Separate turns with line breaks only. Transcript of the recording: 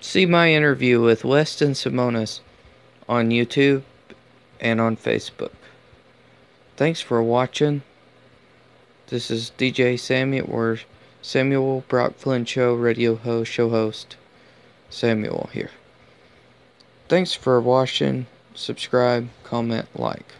see my interview with Weston Simonis on YouTube and on Facebook. Thanks for watching. This is DJ Samuel or Samuel Brock Flynn Show radio host, show host Samuel here. Thanks for watching. Subscribe, comment, like.